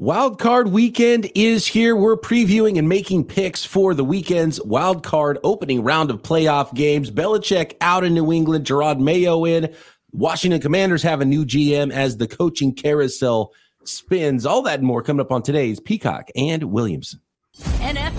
Wild card weekend is here. We're previewing and making picks for the weekend's wild card opening round of playoff games. Belichick out in New England, Jerod Mayo in. Washington Commanders have a new GM as the coaching carousel spins. All that and more coming up on today's Peacock and Williamson.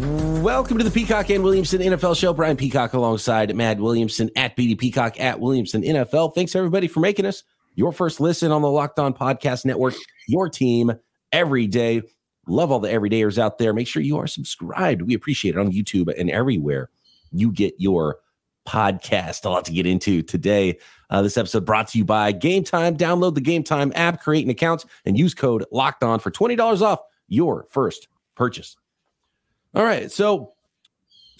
Welcome to the Peacock and Williamson NFL show. Brian Peacock alongside Matt Williamson at BD Peacock at Williamson NFL. Thanks everybody for making us your first listen on the Locked On Podcast Network, your team every day. Love all the everydayers out there. Make sure you are subscribed. We appreciate it on YouTube and everywhere you get your podcast. A lot to get into today. Uh, this episode brought to you by Game Time. Download the Game Time app, create an account, and use code Locked On for twenty dollars off your first purchase. All right. So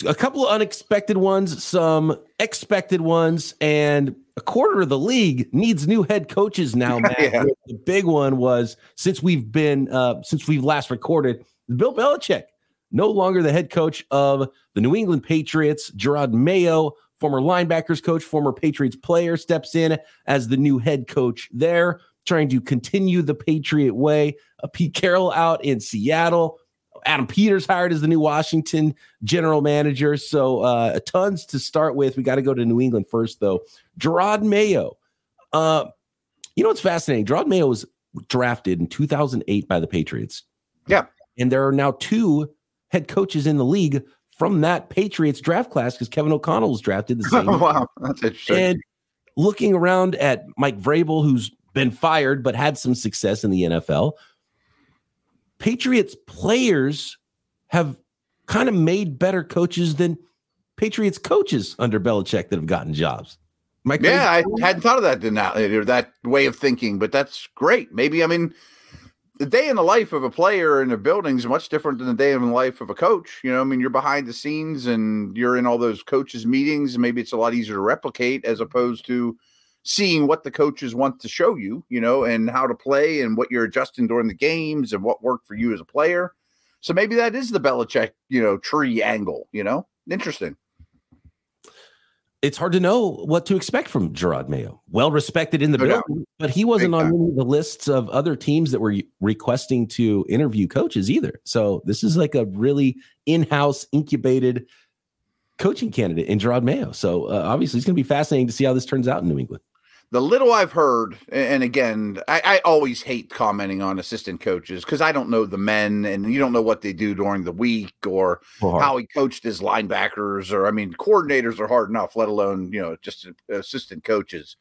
a couple of unexpected ones, some expected ones, and a quarter of the league needs new head coaches now. Matt. yeah. The big one was since we've been uh, since we've last recorded, Bill Belichick, no longer the head coach of the New England Patriots. Jerod Mayo, former linebackers coach, former Patriots player, steps in as the new head coach there, trying to continue the Patriot way. Uh, Pete Carroll out in Seattle. Adam Peters hired as the new Washington general manager. So uh, tons to start with. We got to go to New England first, though. Jerod Mayo. Uh, you know what's fascinating? Jerod Mayo was drafted in 2008 by the Patriots. Yeah. And there are now two head coaches in the league from that Patriots draft class because Kevin O'Connell was drafted the same. Oh, wow. That's interesting. And looking around at Mike Vrabel, who's been fired but had some success in the NFL, Patriots players have kind of made better coaches than Patriots coaches under Belichick that have gotten jobs. yeah, I hadn't thought of that that way of thinking, but that's great. Maybe I mean the day in the life of a player in a building is much different than the day in the life of a coach. You know, I mean, you're behind the scenes and you're in all those coaches' meetings, and maybe it's a lot easier to replicate as opposed to seeing what the coaches want to show you, you know, and how to play and what you're adjusting during the games and what worked for you as a player. So maybe that is the Belichick, you know, tree angle, you know, interesting. It's hard to know what to expect from Jerod Mayo. Well respected in the no building, but he wasn't Big on any of the lists of other teams that were requesting to interview coaches either. So this is like a really in-house incubated coaching candidate in Jerod Mayo. So uh, obviously, it's going to be fascinating to see how this turns out in New England the little I've heard, and again, I, I always hate commenting on assistant coaches because I don't know the men and you don't know what they do during the week or how he coached his linebackers. Or, I mean, coordinators are hard enough, let alone, you know, just assistant coaches.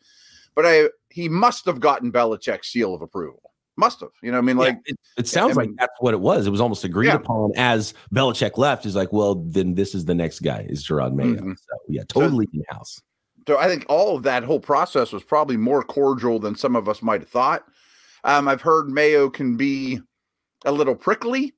But I, he must have gotten Belichick's seal of approval. Must have, you know. I mean, like yeah, it, it, sounds I mean, like that's what it was. It was almost agreed yeah. upon as Belichick left. Is like, well, then this is the next guy is Jerod Mayo. Mm-hmm. So yeah, totally so, in house. So I think all of that whole process was probably more cordial than some of us might have thought. Um, I've heard Mayo can be a little prickly.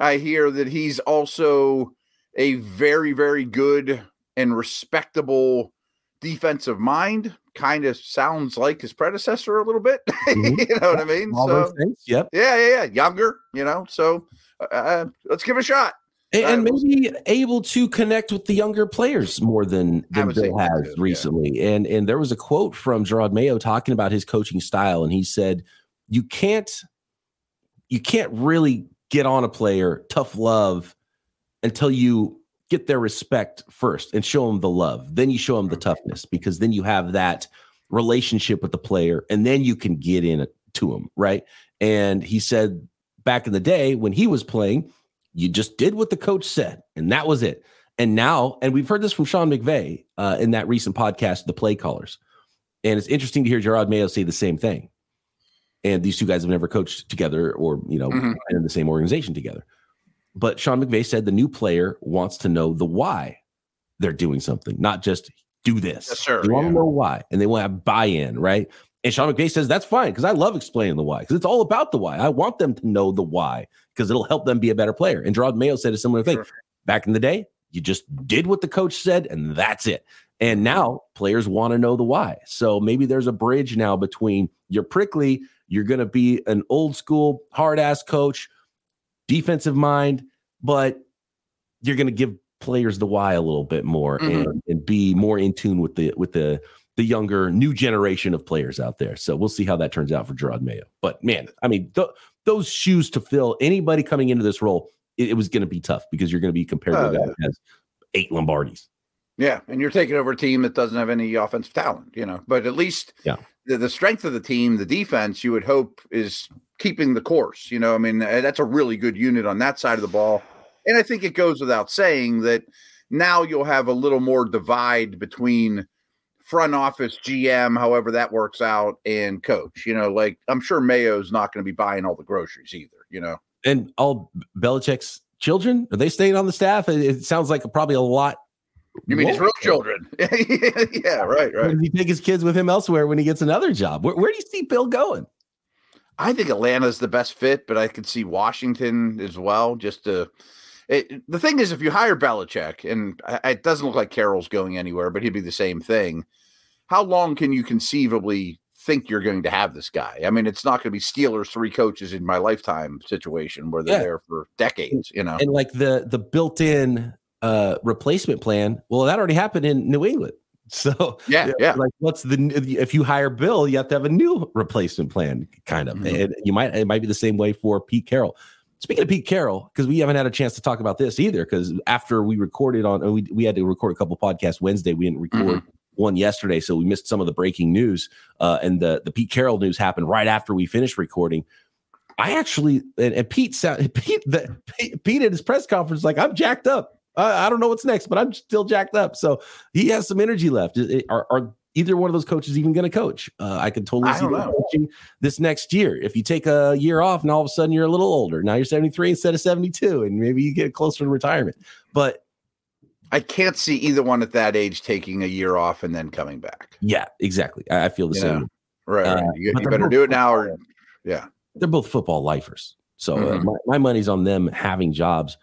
I hear that he's also a very, very good and respectable defensive mind. Kind of sounds like his predecessor a little bit. Mm-hmm. you know what I mean? All so, Yep. Yeah, yeah, yeah. Younger, you know. So uh, uh let's give it a shot and, and maybe able to connect with the younger players more than, than Bill has too, recently. Yeah. And and there was a quote from Jerod Mayo talking about his coaching style, and he said, "You can't, you can't really get on a player tough love until you get their respect first and show them the love. Then you show them the toughness because then you have that relationship with the player, and then you can get in to them, right?" And he said back in the day when he was playing you just did what the coach said, and that was it. And now, and we've heard this from Sean McVay uh, in that recent podcast, The Play Callers. And it's interesting to hear Jerod Mayo say the same thing. And these two guys have never coached together or, you know, mm-hmm. in the same organization together. But Sean McVay said the new player wants to know the why they're doing something, not just do this. Yes, sir, they want to know why, and they want to have buy-in, right? And Sean McVay says that's fine because I love explaining the why because it's all about the why. I want them to know the why because it'll help them be a better player. And Jerod Mayo said a similar thing. Sure. Back in the day, you just did what the coach said, and that's it. And now players want to know the why. So maybe there's a bridge now between you're prickly, you're going to be an old school, hard ass coach, defensive mind, but you're going to give players the why a little bit more mm-hmm. and, and be more in tune with the with the the younger new generation of players out there. So we'll see how that turns out for Jerod Mayo. But man, I mean, th- those shoes to fill, anybody coming into this role, it, it was going to be tough because you're going to be compared to a guy that has eight Lombardis. Yeah, and you're taking over a team that doesn't have any offensive talent, you know. But at least yeah. the, the strength of the team, the defense, you would hope is keeping the course. You know, I mean, eh, that's a really good unit on that side of the ball. And I think it goes without saying that now you'll have a little more divide between front office GM, however that works out, and coach. You know, like I'm sure Mayo's not going to be buying all the groceries either. You know, and all Belichick's children are they staying on the staff? It, sounds like probably a lot. You mean his real children? yeah, right, right. Does he take his kids with him elsewhere when he gets another job? Where, where do you see Bill going? I think Atlanta's the best fit, but I could see Washington as well. Just to, it, the thing is, if you hire Belichick, and it doesn't look like Carroll's going anywhere, but he'd be the same thing how long can you conceivably think you're going to have this guy? I mean, it's not going to be Steelers three coaches in my lifetime situation where they're yeah. there for decades, you know. And like the the built-in uh replacement plan, well, that already happened in New England. So yeah, yeah. Like, what's the if you hire Bill, you have to have a new replacement plan, kind of. Mm-hmm. And you might it might be the same way for Pete Carroll. Speaking of Pete Carroll, because we haven't had a chance to talk about this either, because after we recorded on, we we had to record a couple podcasts Wednesday. We didn't record mm-hmm one yesterday, so we missed some of the breaking news. Uh, and the the Pete Carroll news happened right after we finished recording. I actually and, and Pete sound Pete the Pete at his press conference like I'm jacked up. I, I, don't know what's next, but I'm still jacked up. So he has some energy left. Are, are either one of those coaches even going to coach? Uh, I could totally see coaching this next year. If you take a year off and all of a sudden you're a little older, now you're 73 instead of 72, and maybe you get closer to retirement. But I can't see either one at that age taking a year off and then coming back. Yeah, exactly. I, I feel the you same. Know? Right. Uh, You, you better do it now, or yeah. They're both football lifers, so uh, mm-hmm. uh, my, my, money's on them having jobs.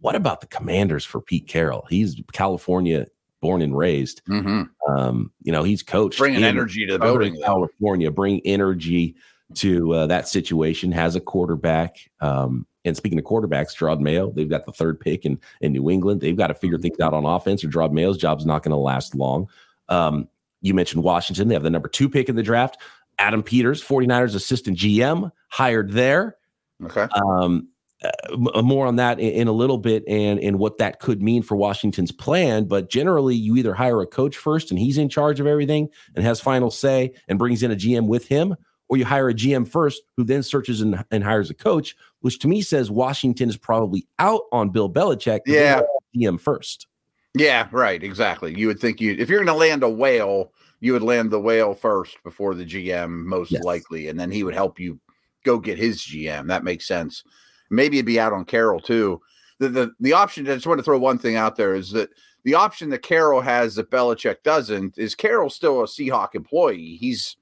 What about the Commanders for Pete Carroll? He's California born and raised. Mm-hmm. Um, you know, he's coached bringing energy to the building. California, bring energy to uh, that situation. Has a quarterback. Um, and speaking of quarterbacks, Jerod Mayo, they've got the third pick in, in New England. They've got to figure things out on offense, or Jerod Mayo's job's not going to last long. Um, you mentioned Washington. They have the number two pick in the draft. Adam Peters, 49ers assistant GM, hired there. Okay. Um, uh, more on that in, in, a little bit and and what that could mean for Washington's plan. But generally, you either hire a coach first and he's in charge of everything and has final say and brings in a GM with him, or you hire a GM first who then searches and, and hires a coach, which to me says Washington is probably out on Bill Belichick. Yeah. GM first. Yeah, right. Exactly. You would think you, if you're going to land a whale, you would land the whale first before the GM, most yes. likely, and then he would help you go get his GM. That makes sense. Maybe it'd be out on Carroll too. The, the the option. I just want to throw one thing out there is that the option that Carroll has that Belichick doesn't is Carroll still a Seahawk employee. He's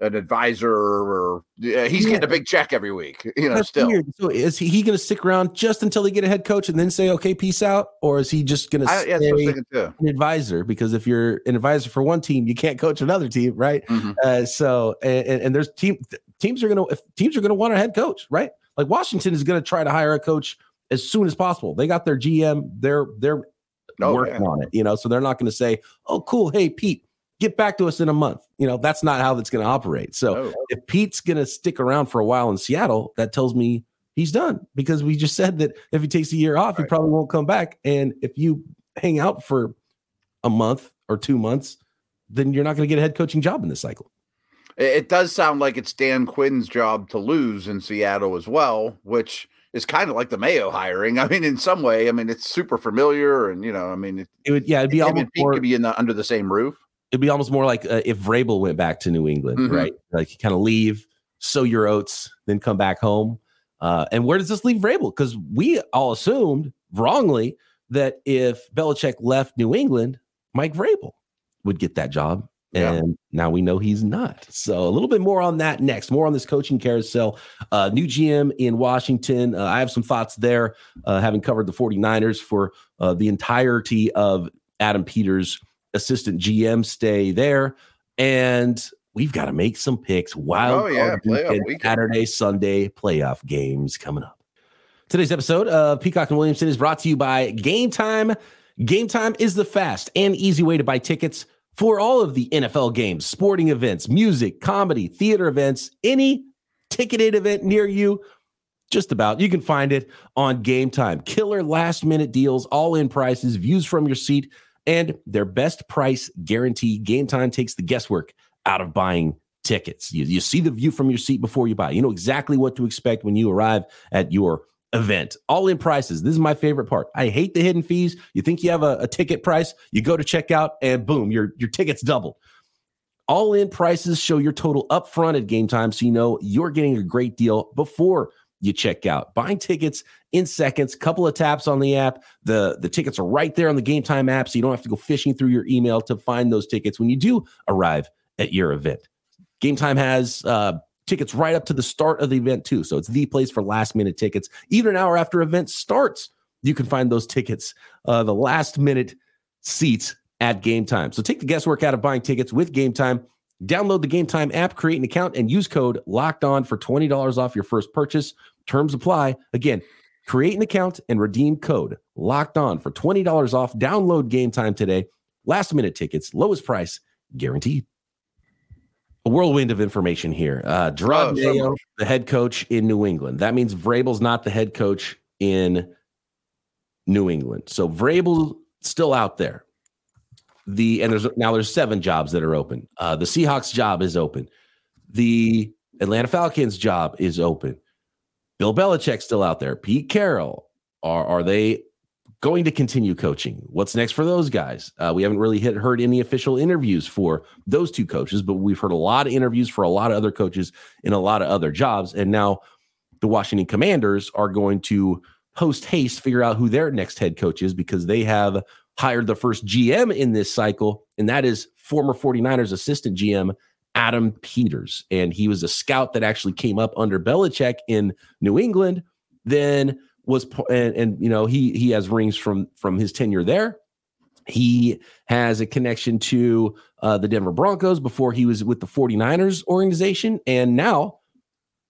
an advisor or uh, he's yeah. getting a big check every week you know That's still weird. so is he, he going to stick around just until they get a head coach and then say okay peace out or is he just going to yeah, an advisor because if you're an advisor for one team you can't coach another team right mm-hmm. uh, so and, and, there's team teams are going to teams are going to want a head coach right like washington is going to try to hire a coach as soon as possible they got their gm they're they're oh, working on it you know so they're not going to say oh cool hey pete get back to us in a month. You know, that's not how that's going to operate. So oh. if Pete's going to stick around for a while in Seattle, that tells me he's done because we just said that if he takes a year off, right. he probably won't come back. And if you hang out for a month or two months, then you're not going to get a head coaching job in this cycle. It does sound like it's Dan Quinn's job to lose in Seattle as well, which is kind of like the Mayo hiring. I mean, in some way, I mean, it's super familiar, and you know, I mean, it, it would, yeah, it'd be almost more, could be in the, under the same roof it'd be almost more like uh, if Vrabel went back to New England, mm-hmm. right? Like kind of leave, sow your oats, then come back home. Uh, and where does this leave Vrabel? Because we all assumed wrongly that if Belichick left New England, Mike Vrabel would get that job. And yeah. now we know he's not. So a little bit more on that next. More on this coaching carousel. Uh, new GM in Washington. Uh, I have some thoughts there, uh, having covered the 49ers for uh, the entirety of Adam Peters' assistant GM stay there. And we've got to make some picks. Wild oh, yeah, weekend, Saturday, Sunday playoff games coming up. Today's episode of Peacock and Williamson is brought to you by Game Time. Game Time is the fast and easy way to buy tickets for all of the NFL games, sporting events, music, comedy, theater events, any ticketed event near you. Just about. You can find it on Game Time. Killer last minute deals, all in prices, views from your seat, and their best price guarantee. Game Time takes the guesswork out of buying tickets. You, you see the view from your seat before you buy. You know exactly what to expect when you arrive at your event. All in prices. This is my favorite part. I hate the hidden fees. You think you have a, a ticket price, you go to checkout, and boom, your your ticket's doubled. All in prices show your total upfront at game time, so you know you're getting a great deal before you check out. Buying tickets in seconds, couple of taps on the app. The the tickets are right there on the game time app, so you don't have to go fishing through your email to find those tickets when you do arrive at your event. Game time has uh, tickets right up to the start of the event too. So it's the place for last minute tickets. Even an hour after event starts, you can find those tickets, uh, the last minute seats at game time. So take the guesswork out of buying tickets with game time. Download the Game Time app, create an account, and use code locked on for $20 off your first purchase. Terms apply. Again, create an account and redeem code locked on for $20 off. Download Game Time today. Last minute tickets, lowest price guaranteed a whirlwind of information here. Uh, Jerod oh, Mayo, the head coach in New England. That means Vrabel's not the head coach in New England. So Vrabel still out there. The and there's now there's seven jobs that are open. Uh, the Seahawks job is open. The Atlanta Falcons job is open. Bill Belichick's still out there. Pete Carroll. Are are they going to continue coaching. What's next for those guys? Uh, we haven't really hit, heard any official interviews for those two coaches, but we've heard a lot of interviews for a lot of other coaches in a lot of other jobs. And now the Washington Commanders are going to post haste figure out who their next head coach is because they have hired the first GM in this cycle, and that is former 49ers assistant GM Adam Peters. And he was a scout that actually came up under Belichick in New England. Then was and, and you know he he has rings from from his tenure there. He has a connection to uh, the Denver Broncos before he was with the 49ers organization. And now,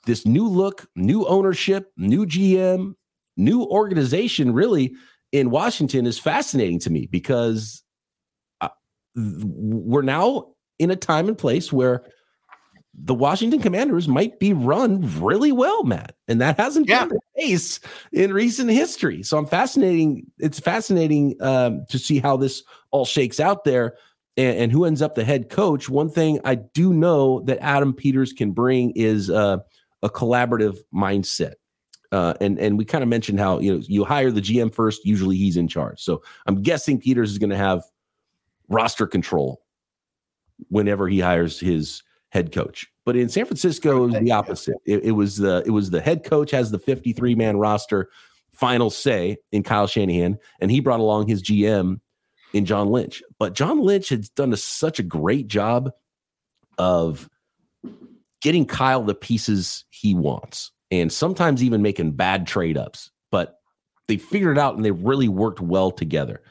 this new look, new ownership, new GM, new organization really in Washington is fascinating to me because uh, we're now in a time and place where the Washington Commanders might be run really well, Matt, and that hasn't yeah. been the case in recent history. So I'm fascinating. It's fascinating um, to see how this all shakes out there and, and, who ends up the head coach. One thing I do know that Adam Peters can bring is uh, a collaborative mindset. Uh, and and we kind of mentioned how you know you hire the GM first. Usually he's in charge. So I'm guessing Peters is going to have roster control whenever he hires his head coach. But in San Francisco, it was the opposite. It, it, was the it was the head coach has the 53 man roster final say in Kyle Shanahan, and he brought along his GM in John Lynch. But John Lynch has done a, such a great job of getting Kyle the pieces he wants, and sometimes even making bad trade ups. But they figured it out and they really worked well together.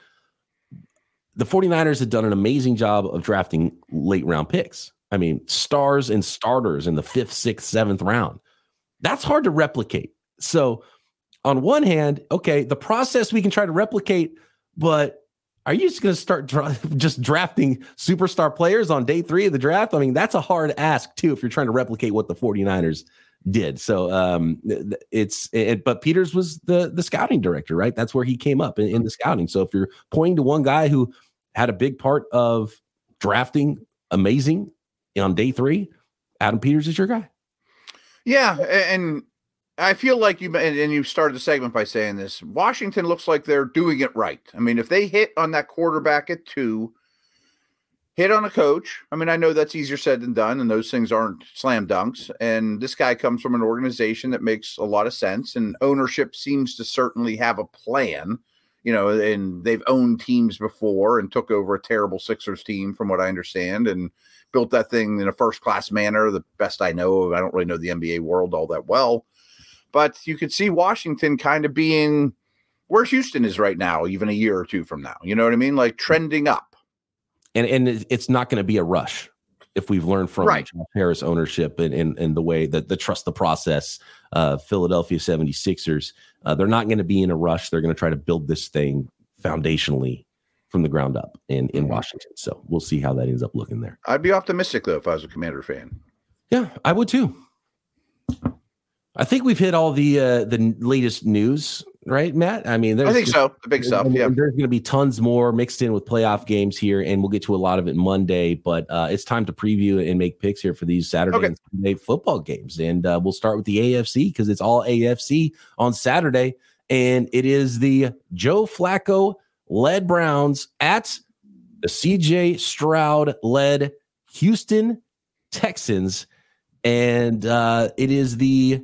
The 49ers had done an amazing job of drafting late round picks. I mean, stars and starters in the fifth, sixth, seventh round. That's hard to replicate. So, on one hand, okay, the process we can try to replicate, but are you just going to start dra- just drafting superstar players on day three of the draft? I mean, that's a hard ask, too, if you're trying to replicate what the 49ers did. So, um, it's, it, but Peters was the, the scouting director, right? That's where he came up in, in the scouting. So, if you're pointing to one guy who had a big part of drafting amazing on day three, Adam Peters is your guy. Yeah, and I feel like you and you started the segment by saying this. Washington looks like they're doing it right. I mean, if they hit on that quarterback at two, hit on a coach. I mean, I know that's easier said than done, and those things aren't slam dunks. And this guy comes from an organization that makes a lot of sense, and ownership seems to certainly have a plan you know, and they've owned teams before and took over a terrible Sixers team, from what I understand, and built that thing in a first class manner. The best I know of, I don't really know the NBA world all that well, but you could see Washington kind of being where Houston is right now, even a year or two from now. You know what I mean? Like trending up. And and it's not going to be a rush if we've learned from right. Harris ownership and, and, and the way that the trust the process, uh, Philadelphia 76ers, uh, they're not going to be in a rush. They're going to try to build this thing foundationally from the ground up in, in mm-hmm. Washington. So we'll see how that ends up looking there. I'd be optimistic though if I was a commander fan. Yeah, I would too. I think we've hit all the uh, the latest news right, Matt? I mean, I think just, so. The big stuff. Yeah. There's going to be tons more mixed in with playoff games here, and we'll get to a lot of it Monday. But uh, it's time to preview and make picks here for these Saturday okay. and Sunday football games, and uh, we'll start with the AFC because it's all AFC on Saturday, and it is the Joe Flacco led Browns at the CJ Stroud led Houston Texans, and uh, it is the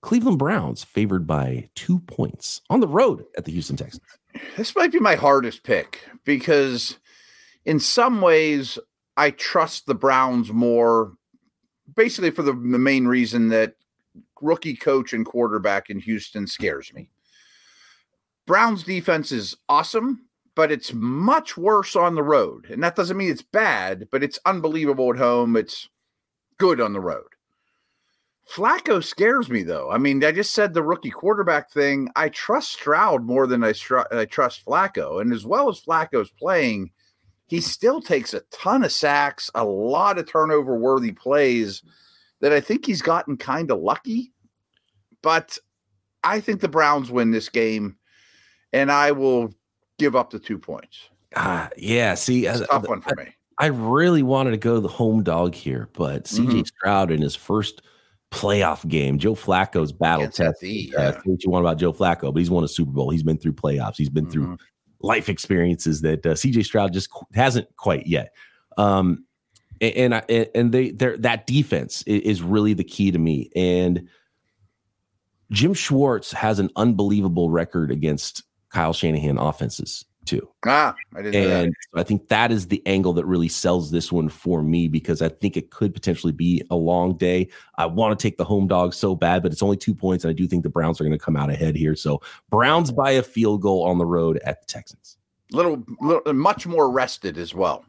Cleveland Browns favored by two points on the road at the Houston Texans. This might be my hardest pick because, in some ways, I trust the Browns more, basically for the, the main reason that rookie coach and quarterback in Houston scares me. Browns defense is awesome, but it's much worse on the road. And that doesn't mean it's bad, but it's unbelievable at home. It's good on the road. Flacco scares me though. I mean, I just said the rookie quarterback thing. I trust Stroud more than I, str- I trust Flacco. And as well as Flacco's playing, he still takes a ton of sacks, a lot of turnover worthy plays that I think he's gotten kind of lucky. But I think the Browns win this game, and I will give up the two points. Uh, yeah, see, it's a tough one for me. I really wanted to go the home dog here, but CJ mm-hmm. Stroud in his first – playoff game. Joe Flacco's battle test. The, uh, what you want about Joe Flacco, but he's won a Super Bowl. He's been through playoffs. He's been mm-hmm. through life experiences that uh, CJ Stroud just hasn't quite yet. Um, and and, and they that defense is really the key to me. And Jim Schwartz has an unbelievable record against Kyle Shanahan offenses too. Ah, I didn't and I think that is the angle that really sells this one for me because I think it could potentially be a long day. I want to take the home dog so bad, but it's only two points, and I do think the Browns are going to come out ahead here. So Browns by a field goal on the road at the Texans. Little, little much more rested as well.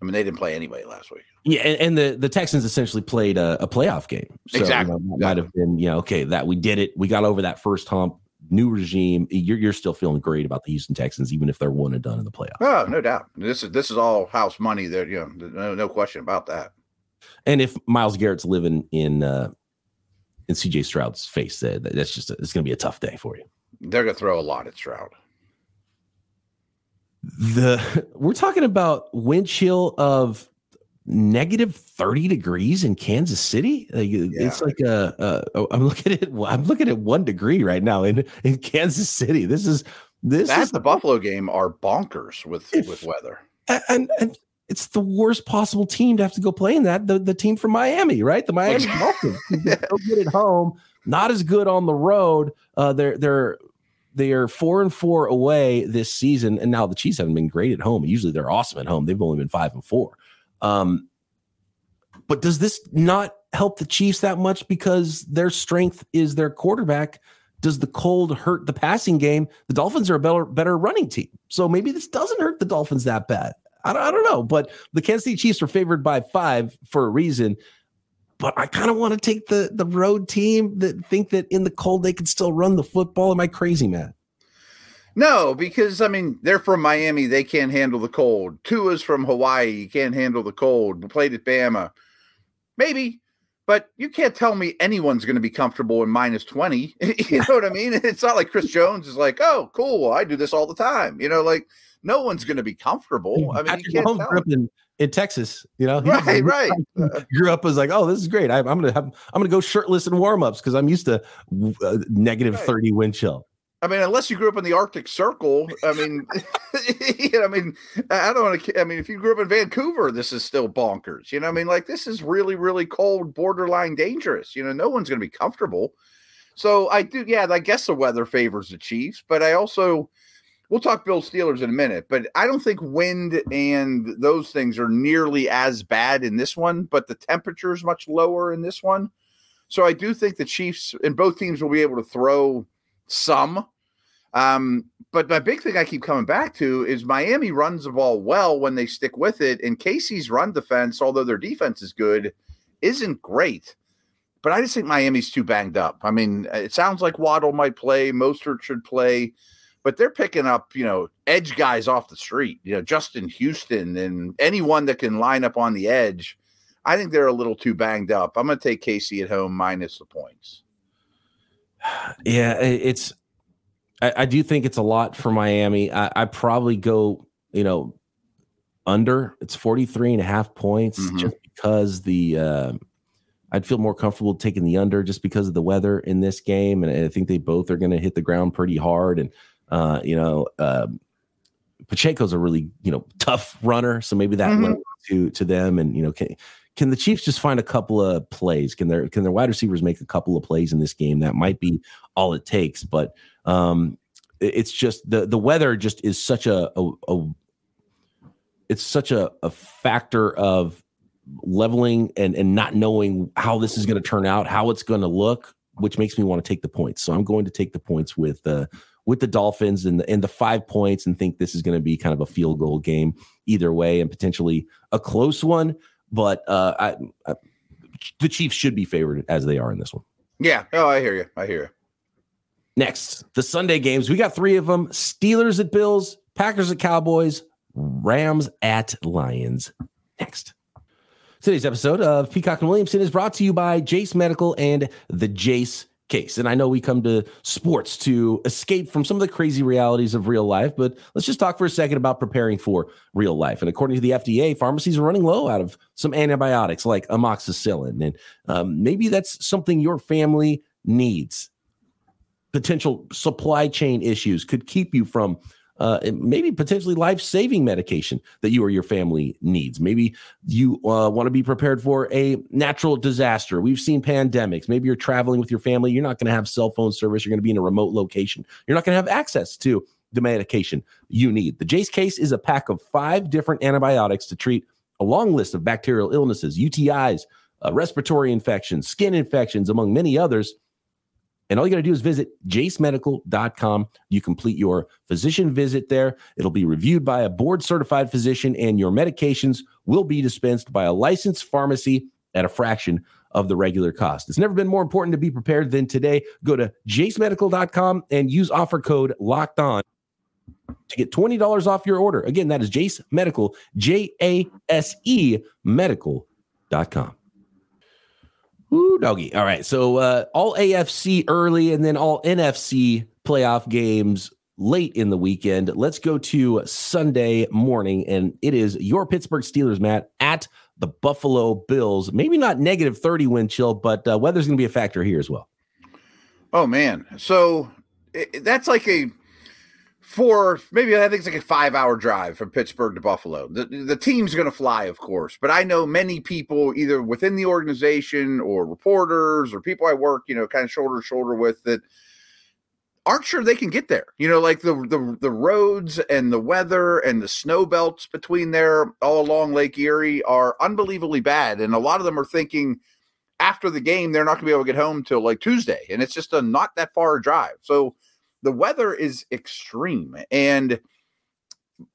I mean, they didn't play anyway last week. Yeah, and, and the the Texans essentially played a, a playoff game. So, exactly. You know, might have been, you know, okay, that we did it. We got over that first hump new regime, you're you're still feeling great about the Houston Texans, even if they're one and done in the playoffs. Oh, no doubt. This is this is all house money. There, you know, no, no question about that. And if Myles Garrett's living in uh, in CJ Stroud's face, that that's just a, it's going to be a tough day for you. They're going to throw a lot at Stroud. The we're talking about wind chill of negative 30 degrees in Kansas City. Like, yeah. It's like a, a, I'm looking at I'm looking at one degree right now in, in Kansas City. This is this That's is the Buffalo game are bonkers with if, with weather. And and it's the worst possible team to have to go play in that. The the team from Miami, right? The Miami Dolphins. so good at home, not as good on the road. Uh, they're they're they are four and four away this season, and now the Chiefs haven't been great at home. Usually they're awesome at home. They've only been five and four. Um, but does this not help the Chiefs that much because their strength is their quarterback? Does the cold hurt the passing game? The Dolphins are a better better running team, so maybe this doesn't hurt the Dolphins that bad. I don't, I don't know, but the Kansas City Chiefs are favored by five for a reason. But I kind of want to take the the road team that think that in the cold they can still run the football. Am I crazy, man? No, because I mean they're from Miami, they can't handle the cold. Tua's from Hawaii, you can't handle the cold. We played at Bama, maybe, but you can't tell me anyone's going to be comfortable in minus twenty. you know what I mean? It's not like Chris Jones is like, oh, cool, I do this all the time. You know, like no one's going to be comfortable. I mean, you can't tell. In, in Texas, you know, right, right. Grew up as like, oh, this is great. I, am gonna have, I'm gonna go shirtless in warm ups because I'm used to uh, negative right. thirty wind chill. I mean, unless you grew up in the Arctic Circle, I mean, I mean, I don't want to. I mean, if you grew up in Vancouver, this is still bonkers. You know, I mean, like this is really, really cold, borderline dangerous. You know, no one's going to be comfortable. So I do, yeah. I guess the weather favors the Chiefs, but I also, we'll talk Bill Steelers in a minute, but I don't think wind and those things are nearly as bad in this one, but the temperature is much lower in this one. So I do think the Chiefs and both teams will be able to throw some. Um, but my big thing I keep coming back to is Miami runs the ball well when they stick with it, and Casey's run defense, although their defense is good, isn't great. But I just think Miami's too banged up. I mean, it sounds like Waddle might play, Mostert should play, but they're picking up, you know, edge guys off the street, you know, Justin Houston and anyone that can line up on the edge. I think they're a little too banged up. I'm going to take Casey at home minus the points. Yeah, it's I, I, do think it's a lot for Miami. I, I, probably go, you know, under. It's 43 and a half points mm-hmm. just because the uh, I'd feel more comfortable taking the under just because of the weather in this game. And I think they both are going to hit the ground pretty hard. And, uh, you know, um, Pacheco's a really, you know, tough runner. So maybe that mm-hmm. to to them. And, you know, can, can the Chiefs just find a couple of plays? Can their can their wide receivers make a couple of plays in this game? That might be all it takes. But um, it's just the the weather just is such a, a, a it's such a, a factor of leveling and and not knowing how this is going to turn out, how it's going to look, which makes me want to take the points. So I'm going to take the points with the with the Dolphins and the and the five points and think this is going to be kind of a field goal game either way and potentially a close one. But uh, I, I, the Chiefs should be favored as they are in this one. Yeah. Oh, I hear you. I hear you. Next, the Sunday games. We got three of them Steelers at Bills, Packers at Cowboys, Rams at Lions. Next. Today's episode of Peacock and Williamson is brought to you by Jase Medical and the Jase case. And I know we come to sports to escape from some of the crazy realities of real life, but let's just talk for a second about preparing for real life. And according to the FDA, pharmacies are running low out of some antibiotics like amoxicillin. And um, maybe that's something your family needs potential supply chain issues could keep you from uh, maybe potentially life saving medication that you or your family needs. Maybe you uh, want to be prepared for a natural disaster. We've seen pandemics. Maybe you're traveling with your family. You're not going to have cell phone service. You're going to be in a remote location. You're not going to have access to the medication you need. The Jase case is a pack of five different antibiotics to treat a long list of bacterial illnesses, UTIs, uh, respiratory infections, skin infections, among many others. And all you got to do is visit jasemedical.com. You complete your physician visit there. It'll be reviewed by a board certified physician, and your medications will be dispensed by a licensed pharmacy at a fraction of the regular cost. It's never been more important to be prepared than today. Go to jasemedical.com and use offer code locked on to get $20 off your order. Again, that is Jase Medical, J A S E medical.com. Ooh, doggy. All right. So uh, all AFC early and then all NFC playoff games late in the weekend. Let's go to Sunday morning, and it is your Pittsburgh Steelers, Matt, at the Buffalo Bills. Maybe not negative 30 wind chill, but uh, weather's going to be a factor here as well. Oh, man. So it, that's like a for maybe I think it's like a five hour drive from Pittsburgh to Buffalo. The, the team's going to fly, of course, but I know many people either within the organization or reporters or people I work, you know, kind of shoulder to shoulder with that aren't sure they can get there. You know, like the the the roads and the weather and the snow belts between there all along Lake Erie are unbelievably bad, and a lot of them are thinking after the game they're not going to be able to get home till like Tuesday, and it's just a not that far drive. So the weather is extreme and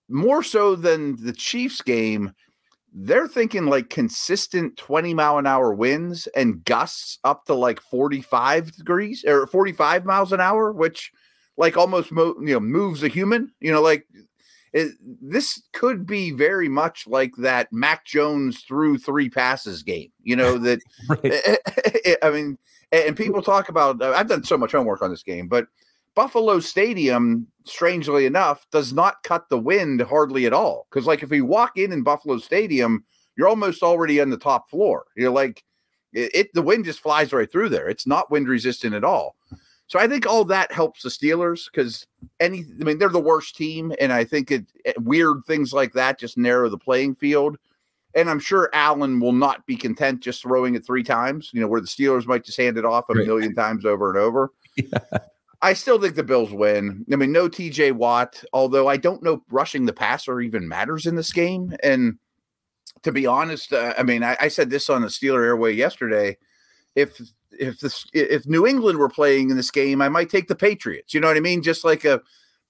more so than the Chiefs game, they're thinking like consistent 20 mile an hour winds and gusts up to like 45 degrees or 45 miles an hour, which like almost mo- you know moves a human. You know, like it, this could be very much like that Mac Jones threw three passes game. You know that. I mean, and people talk about. I've done so much homework on this game, but Buffalo Stadium, strangely enough, does not cut the wind hardly at all. Because, like, if you walk in in Buffalo Stadium, you're almost already on the top floor. You're like, it, it, the wind just flies right through there. It's not wind resistant at all. So I think all that helps the Steelers because any, I mean, they're the worst team, and I think it, it, weird things like that just narrow the playing field. And I'm sure Allen will not be content just throwing it three times. You know, where the Steelers might just hand it off a million times over and over. Yeah. I still think the Bills win. I mean, no TJ Watt, although I don't know rushing the passer even matters in this game. And to be honest, uh, I mean, I, I, said this on the Steeler Airway yesterday. If if this if New England were playing in this game, I might take the Patriots. You know what I mean? Just like a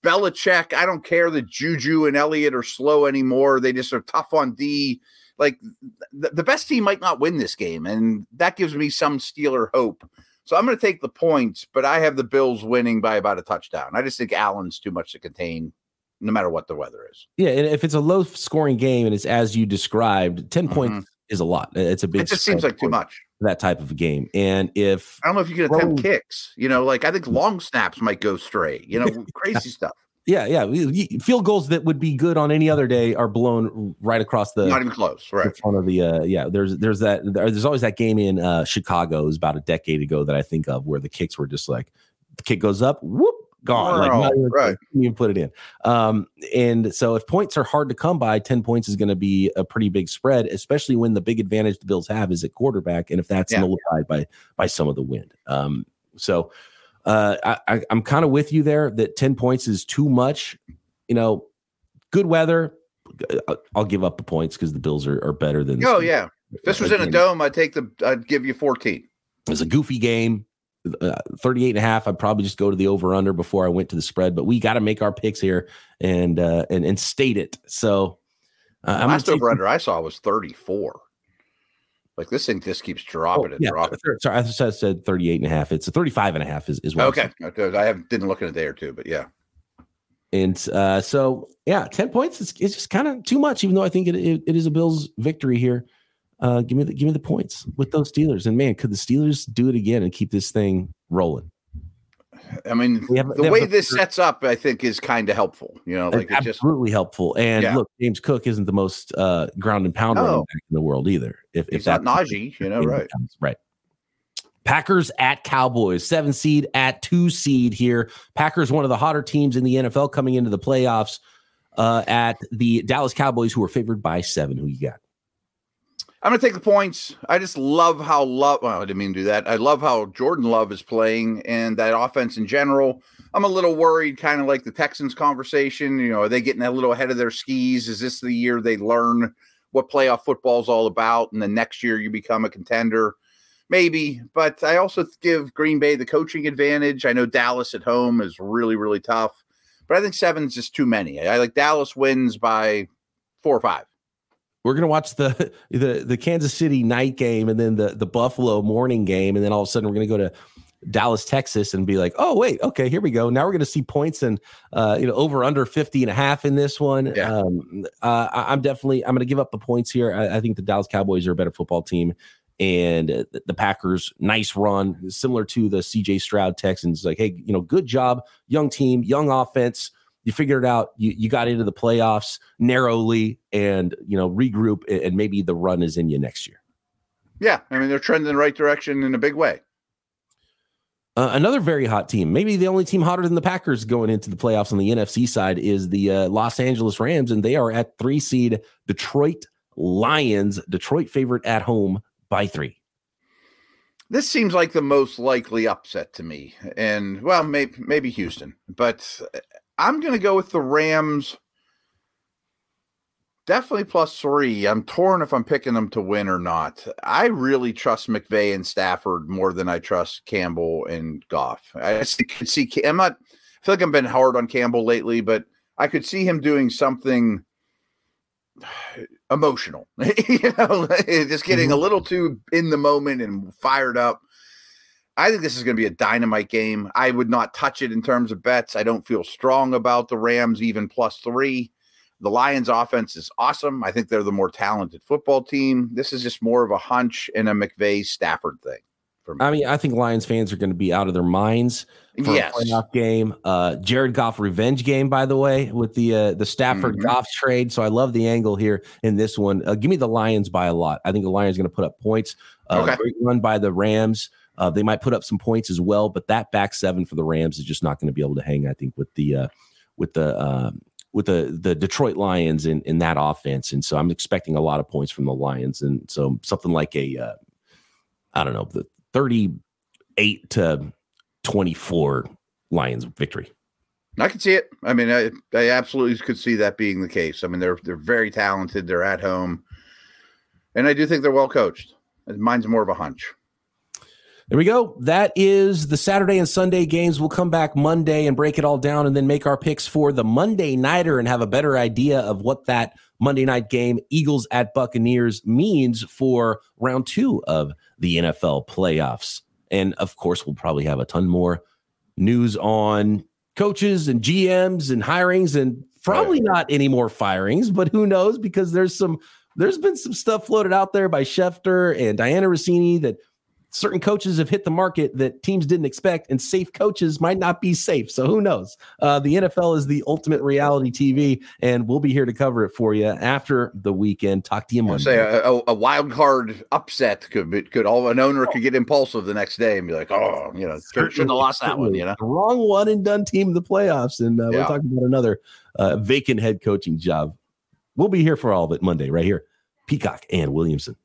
Belichick. I don't care that Juju and Elliott are slow anymore. They just are tough on D. Like the, the best team might not win this game, and that gives me some Steeler hope. So I'm going to take the points, but I have the Bills winning by about a touchdown. I just think Allen's too much to contain no matter what the weather is. Yeah, and if it's a low scoring game and it's as you described, 10 mm-hmm. points is a lot. It's a big It just seems like too much. That type of a game. And if I don't know if you can attempt kicks, you know, like I think long snaps might go stray, you know, crazy stuff. Yeah, yeah. Field goals that would be good on any other day are blown right across the not even close, right? front of the uh, yeah. There's there's that there's always that game in uh, Chicago. It was about a decade ago that I think of where the kicks were just like the kick goes up, whoop, gone. like not even, right. even put it in. Um, and so if points are hard to come by, 10 points is going to be a pretty big spread, especially when the big advantage the Bills have is at quarterback. And if that's yeah. nullified by by some of the wind. Um, so uh, I, am kind of with you there that 10 points is too much. You know, good weather. Uh, I'll give up the points because the Bills are, are better than. Oh, yeah. If this was in a dome, I'd take the, I'd give you 14. It's a goofy game. Uh, 38 and a half. I'd probably just go to the over under before I went to the spread, but we got to make our picks here and, uh, and, and state it. So, uh, last over under I saw was 34. Like this thing just keeps dropping oh, and yeah. dropping. Sorry, I said 38 and a half. It's a 35 and a half is, is what okay. I have didn't look in a day or two, but yeah. And uh, so yeah, 10 points is, is just kind of too much, even though I think it, it, it is a Bills victory here. Uh, give me the give me the points with those Steelers. And man, could the Steelers do it again and keep this thing rolling? I mean, have, the way this sets up, I think, is kind of helpful. You know, like absolutely just, helpful. And yeah. look, James Cook isn't the most uh, ground and pound no. in the world either. If, if not Najee, you know, right, right. Packers at Cowboys, seven seed at two seed here. Packers, one of the hotter teams in the NFL coming into the playoffs. Uh, at the Dallas Cowboys, who are favored by seven. Who you got? I'm going to take the points. I just love how love. Well, I didn't mean to do that. I love how Jordan Love is playing and that offense in general. I'm a little worried, kind of like the Texans conversation. You know, are they getting a little ahead of their skis? Is this the year they learn what playoff football is all about, and the next year you become a contender? Maybe, but I also give Green Bay the coaching advantage. I know Dallas at home is really, really tough, but I think seven's just too many. I like Dallas wins by four or five. We're gonna watch the the the Kansas City night game and then the the Buffalo morning game, and then all of a sudden we're gonna go to Dallas, Texas, and be like, oh wait, okay, here we go. Now we're gonna see points and uh, you know over under 50 and a half in this one. Yeah. Um, uh, I'm definitely I'm gonna give up the points here. I, I think the Dallas Cowboys are a better football team and the Packers, nice run, similar to the CJ Stroud Texans. Like, hey, you know, good job, young team, young offense you figured it out. You you got into the playoffs narrowly, and you know regroup, and maybe the run is in you next year. Yeah, I mean they're trending in the right direction in a big way. Uh, another very hot team, maybe the only team hotter than the Packers going into the playoffs on the NFC side, is the uh, Los Angeles Rams, and they are at three seed Detroit Lions. Detroit favorite at home by three. This seems like the most likely upset to me, and well, maybe maybe Houston, but I'm going to go with the Rams. Definitely plus three. I'm torn if I'm picking them to win or not. I really trust McVay and Stafford more than I trust Campbell and Goff. I could see. I'm not. I feel like I've been hard on Campbell lately, but I could see him doing something emotional. you know, just getting a mm-hmm. little too in the moment and fired up. I think this is going to be a dynamite game. I would not touch it in terms of bets. I don't feel strong about the Rams, even plus three. The Lions offense is awesome. I think they're the more talented football team. This is just more of a hunch and a McVay Stafford thing. I mean, I think Lions fans are going to be out of their minds for yes. a playoff game. Uh, Jared Goff revenge game, by the way, with the uh, the Stafford mm-hmm. Goff trade. So I love the angle here in this one. Uh, give me the Lions by a lot. I think the Lions are going to put up points. Uh, okay. Great run by the Rams. Uh, they might put up some points as well, but that back seven for the Rams is just not going to be able to hang. I think with the uh, with the uh, with the the Detroit Lions in in that offense, and so I'm expecting a lot of points from the Lions, and so something like a uh, I don't know the 38 to 24 Lions victory. I can see it. I mean, I, I absolutely could see that being the case. I mean, they're they're very talented. They're at home, and I do think they're well coached. Mine's more of a hunch. There we go. That is the Saturday and Sunday games. We'll come back Monday and break it all down and then make our picks for the Monday Nighter and have a better idea of what that Monday night game, Eagles at Buccaneers, means for round two of the NFL playoffs. And of course, we'll probably have a ton more news on coaches and GMs and hirings and probably not any more firings, but who knows? Because there's some there's been some stuff floated out there by Schefter and Dianna Russini that certain coaches have hit the market that teams didn't expect, and safe coaches might not be safe. So who knows? Uh, the NFL is the ultimate reality TV, and we'll be here to cover it for you after the weekend. Talk to you Monday. Say a, a, wild card upset could be, could all an owner could get impulsive the next day and be like, oh, you know, shouldn't have lost that one. You know, wrong one and done team in the playoffs, and uh, yeah. we're talking about another uh, vacant head coaching job. We'll be here for all of it Monday, right here. Peacock and Williamson.